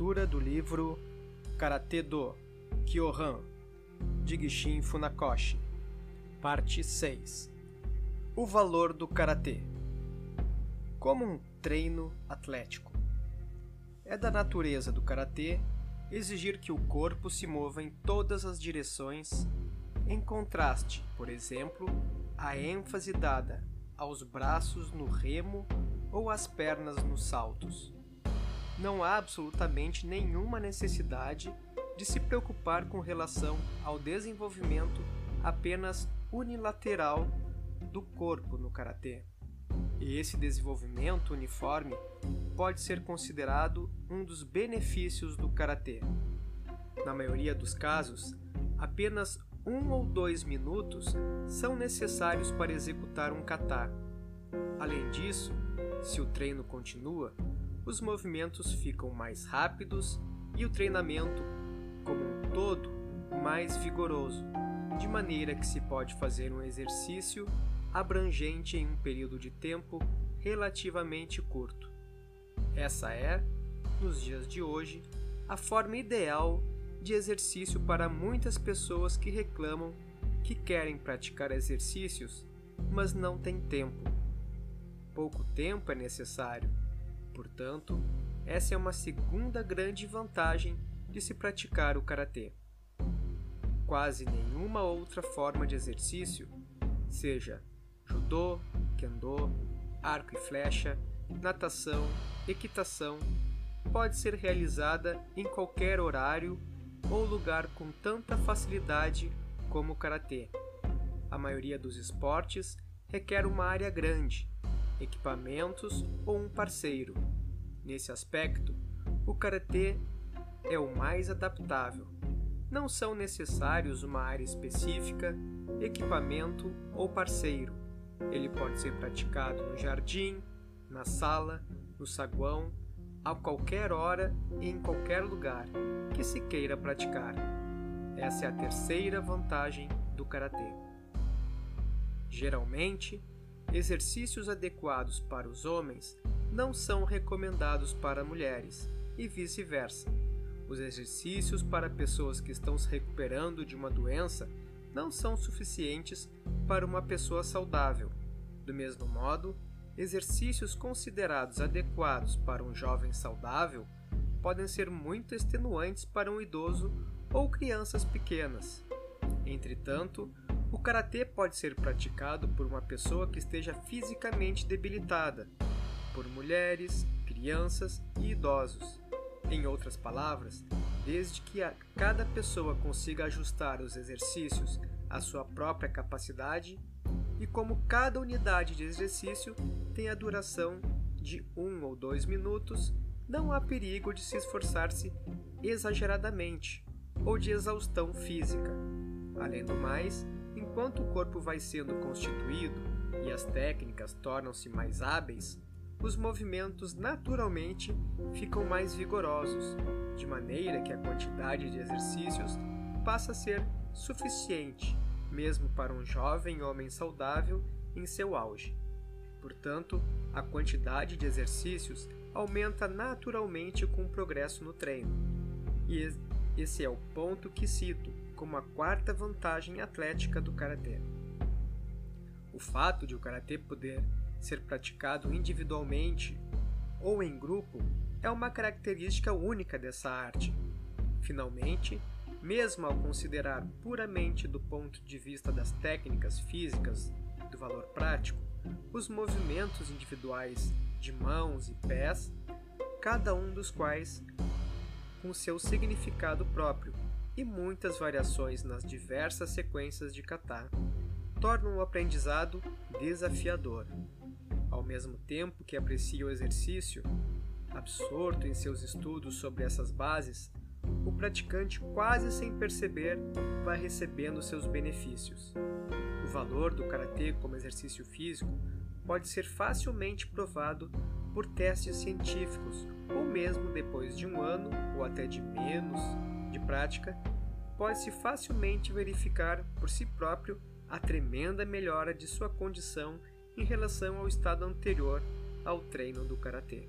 Leitura do livro Karate Do Kyohan de Gishin Funakoshi, parte 6 O valor do karatê como um treino atlético. É da natureza do karatê exigir que o corpo se mova em todas as direções, em contraste, por exemplo, à ênfase dada aos braços no remo ou às pernas nos saltos não há absolutamente nenhuma necessidade de se preocupar com relação ao desenvolvimento apenas unilateral do corpo no karatê. E esse desenvolvimento uniforme pode ser considerado um dos benefícios do karatê. Na maioria dos casos, apenas um ou dois minutos são necessários para executar um kata. Além disso, se o treino continua, os movimentos ficam mais rápidos e o treinamento, como um todo, mais vigoroso, de maneira que se pode fazer um exercício abrangente em um período de tempo relativamente curto. Essa é, nos dias de hoje, a forma ideal de exercício para muitas pessoas que reclamam que querem praticar exercícios, mas não têm tempo. Pouco tempo é necessário Portanto, essa é uma segunda grande vantagem de se praticar o karatê. Quase nenhuma outra forma de exercício, seja judô, kendo, arco e flecha, natação, equitação, pode ser realizada em qualquer horário ou lugar com tanta facilidade como o karatê. A maioria dos esportes requer uma área grande, equipamentos ou um parceiro. Nesse aspecto, o karatê é o mais adaptável. Não são necessários uma área específica, equipamento ou parceiro. Ele pode ser praticado no jardim, na sala, no saguão, a qualquer hora e em qualquer lugar que se queira praticar. Essa é a terceira vantagem do karatê. Geralmente, Exercícios adequados para os homens não são recomendados para mulheres e vice-versa. Os exercícios para pessoas que estão se recuperando de uma doença não são suficientes para uma pessoa saudável. Do mesmo modo, exercícios considerados adequados para um jovem saudável podem ser muito extenuantes para um idoso ou crianças pequenas. Entretanto, o karatê pode ser praticado por uma pessoa que esteja fisicamente debilitada, por mulheres, crianças e idosos. Em outras palavras, desde que cada pessoa consiga ajustar os exercícios à sua própria capacidade e como cada unidade de exercício tem a duração de um ou dois minutos, não há perigo de se esforçar-se exageradamente ou de exaustão física. Além do mais, Enquanto o corpo vai sendo constituído e as técnicas tornam-se mais hábeis, os movimentos naturalmente ficam mais vigorosos, de maneira que a quantidade de exercícios passa a ser suficiente, mesmo para um jovem homem saudável em seu auge. Portanto, a quantidade de exercícios aumenta naturalmente com o progresso no treino. E esse é o ponto que cito como a quarta vantagem atlética do karatê. O fato de o karatê poder ser praticado individualmente ou em grupo é uma característica única dessa arte. Finalmente, mesmo ao considerar puramente do ponto de vista das técnicas físicas do valor prático, os movimentos individuais de mãos e pés, cada um dos quais com seu significado próprio, e muitas variações nas diversas sequências de kata tornam o aprendizado desafiador. Ao mesmo tempo que aprecia o exercício, absorto em seus estudos sobre essas bases, o praticante, quase sem perceber, vai recebendo seus benefícios. O valor do karatê como exercício físico pode ser facilmente provado por testes científicos, ou mesmo depois de um ano ou até de menos de prática, pode-se facilmente verificar por si próprio a tremenda melhora de sua condição em relação ao estado anterior ao treino do karatê.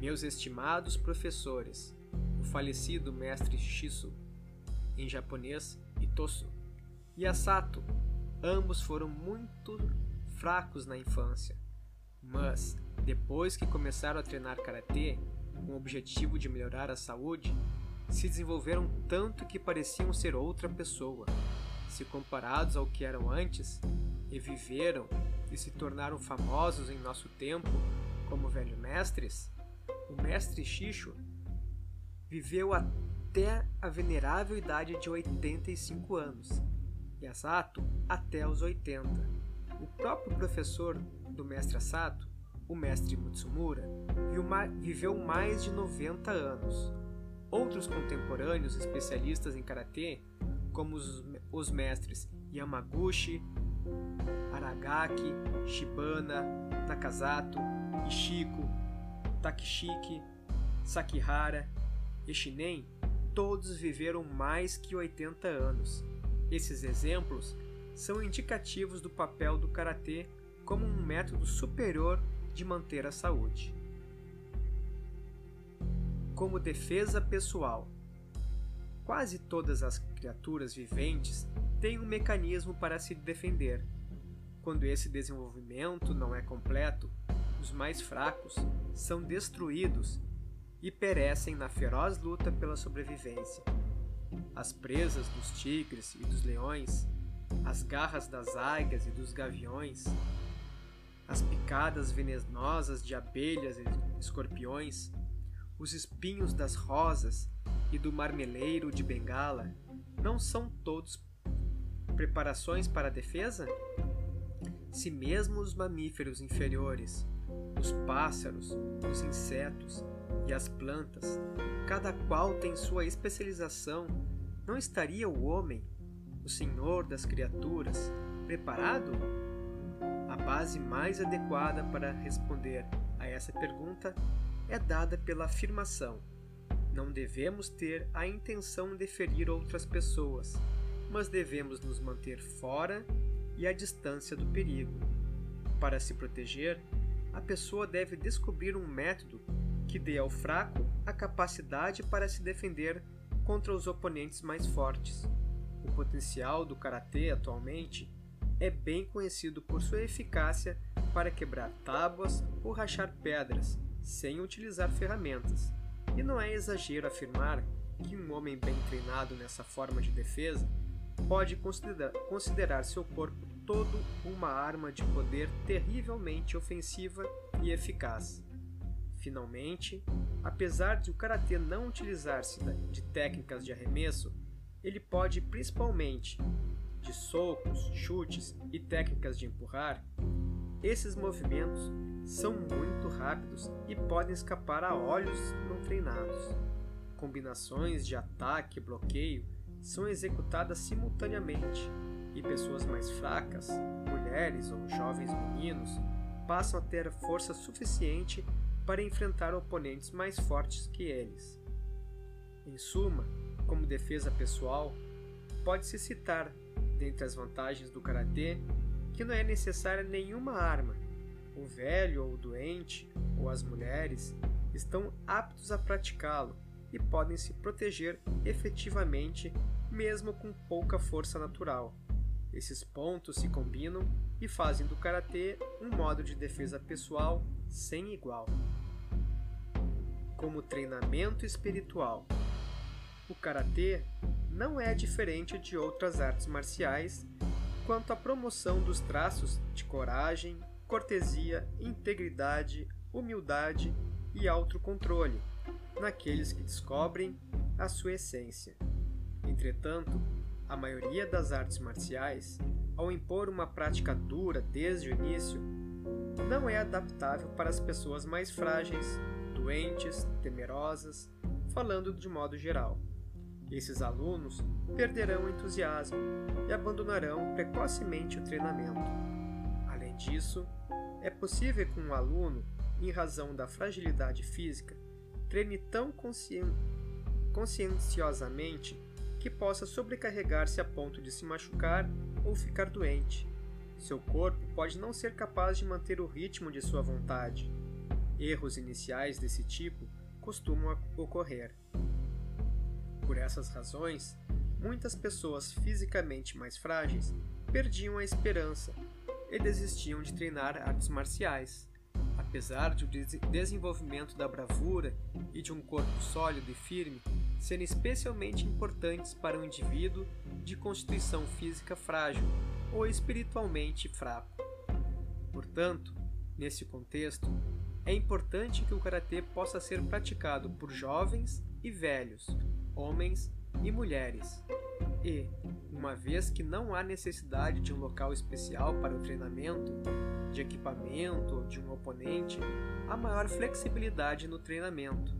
Meus estimados professores, o falecido mestre Shisu, em japonês Itosu, e Asato, ambos foram muito fracos na infância, mas depois que começaram a treinar karatê com o objetivo de melhorar a saúde, se desenvolveram tanto que pareciam ser outra pessoa. Se comparados ao que eram antes, e viveram e se tornaram famosos em nosso tempo como velhos mestres, o mestre Xixo viveu até a venerável idade de 85 anos, e Asato até os 80. O próprio professor do mestre Asato, o mestre Mutsumura, viveu mais de 90 anos. Outros contemporâneos especialistas em karatê, como os, mestres Yamaguchi, Aragaki, Shibana, Nakazato, Ishiko, Takishiki, Sakihara e Shinen, todos viveram mais que 80 anos. Esses exemplos são indicativos do papel do karatê como um método superior de manter a saúde. Como defesa pessoal. Quase todas as criaturas viventes têm um mecanismo para se defender. Quando esse desenvolvimento não é completo, os mais fracos são destruídos e perecem na feroz luta pela sobrevivência. As presas dos tigres e dos leões, as garras das águias e dos gaviões, as picadas venenosas de abelhas e escorpiões, os espinhos das rosas e do marmeleiro de Bengala, não são todos preparações para a defesa? Se mesmo os mamíferos inferiores os pássaros, os insetos e as plantas, cada qual tem sua especialização, não estaria o homem, o senhor das criaturas, preparado? A base mais adequada para responder a essa pergunta é dada pela afirmação: não devemos ter a intenção de ferir outras pessoas, mas devemos nos manter fora e à distância do perigo. Para se proteger, a pessoa deve descobrir um método que dê ao fraco a capacidade para se defender contra os oponentes mais fortes. O potencial do karatê atualmente é bem conhecido por sua eficácia para quebrar tábuas ou rachar pedras sem utilizar ferramentas. E não é exagero afirmar que um homem bem treinado nessa forma de defesa pode considerar, considerar seu corpo todo uma arma de poder terrivelmente ofensiva e eficaz. Finalmente, apesar de o karatê não utilizar-se de técnicas de arremesso, ele pode principalmente de socos, chutes e técnicas de empurrar. Esses movimentos são muito rápidos e podem escapar a olhos não treinados. Combinações de ataque e bloqueio são executadas simultaneamente e pessoas mais fracas, mulheres ou jovens meninos, passam a ter força suficiente para enfrentar oponentes mais fortes que eles. Em suma, como defesa pessoal, pode-se citar, dentre as vantagens do karatê, que não é necessária nenhuma arma. O velho ou o doente, ou as mulheres, estão aptos a praticá-lo e podem se proteger efetivamente, mesmo com pouca força natural. Esses pontos se combinam e fazem do karatê um modo de defesa pessoal sem igual. Como treinamento espiritual, o karatê não é diferente de outras artes marciais quanto à promoção dos traços de coragem, cortesia, integridade, humildade e autocontrole naqueles que descobrem a sua essência. Entretanto, a maioria das artes marciais, ao impor uma prática dura desde o início, não é adaptável para as pessoas mais frágeis, doentes, temerosas, falando de modo geral. Esses alunos perderão o entusiasmo e abandonarão precocemente o treinamento. Além disso, é possível que um aluno, em razão da fragilidade física, treine tão conscien conscienciosamente que possa sobrecarregar-se a ponto de se machucar ou ficar doente. Seu corpo pode não ser capaz de manter o ritmo de sua vontade. Erros iniciais desse tipo costumam ocorrer. Por essas razões, muitas pessoas fisicamente mais frágeis perdiam a esperança e desistiam de treinar artes marciais. Apesar de o desenvolvimento da bravura e de um corpo sólido e firme serem especialmente importantes para um indivíduo de constituição física frágil ou espiritualmente fraco. Portanto, nesse contexto, é importante que o karatê possa ser praticado por jovens e velhos, homens e mulheres. E, uma vez que não há necessidade de um local especial para o treinamento, de equipamento ou de um oponente, há maior flexibilidade no treinamento,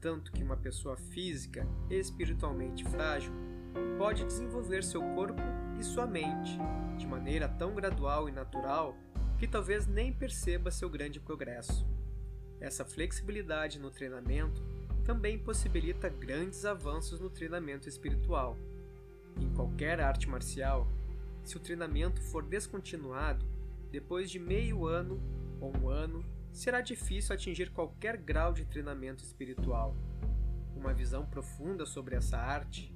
tanto que uma pessoa física e espiritualmente frágil pode desenvolver seu corpo e sua mente de maneira tão gradual e natural que talvez nem perceba seu grande progresso. Essa flexibilidade no treinamento também possibilita grandes avanços no treinamento espiritual. Em qualquer arte marcial, se o treinamento for descontinuado, depois de meio ano ou um ano, será difícil atingir qualquer grau de treinamento espiritual. Uma visão profunda sobre essa arte,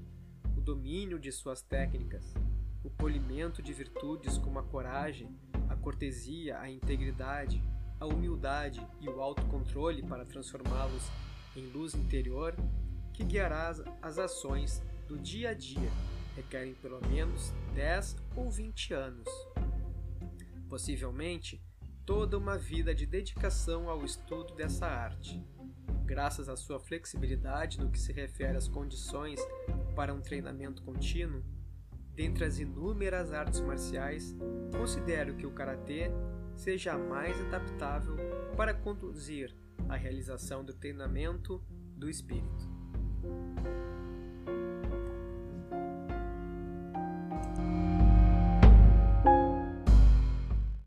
o domínio de suas técnicas, o polimento de virtudes como a coragem, a cortesia, a integridade, a humildade e o autocontrole para transformá-los em luz interior, que guiará as ações do dia a dia, requerem pelo menos 10 ou 20 anos. Possivelmente, toda uma vida de dedicação ao estudo dessa arte. Graças à sua flexibilidade no que se refere às condições para um treinamento contínuo, dentre as inúmeras artes marciais, considero que o karatê seja a mais adaptável para conduzir a realização do treinamento do espírito.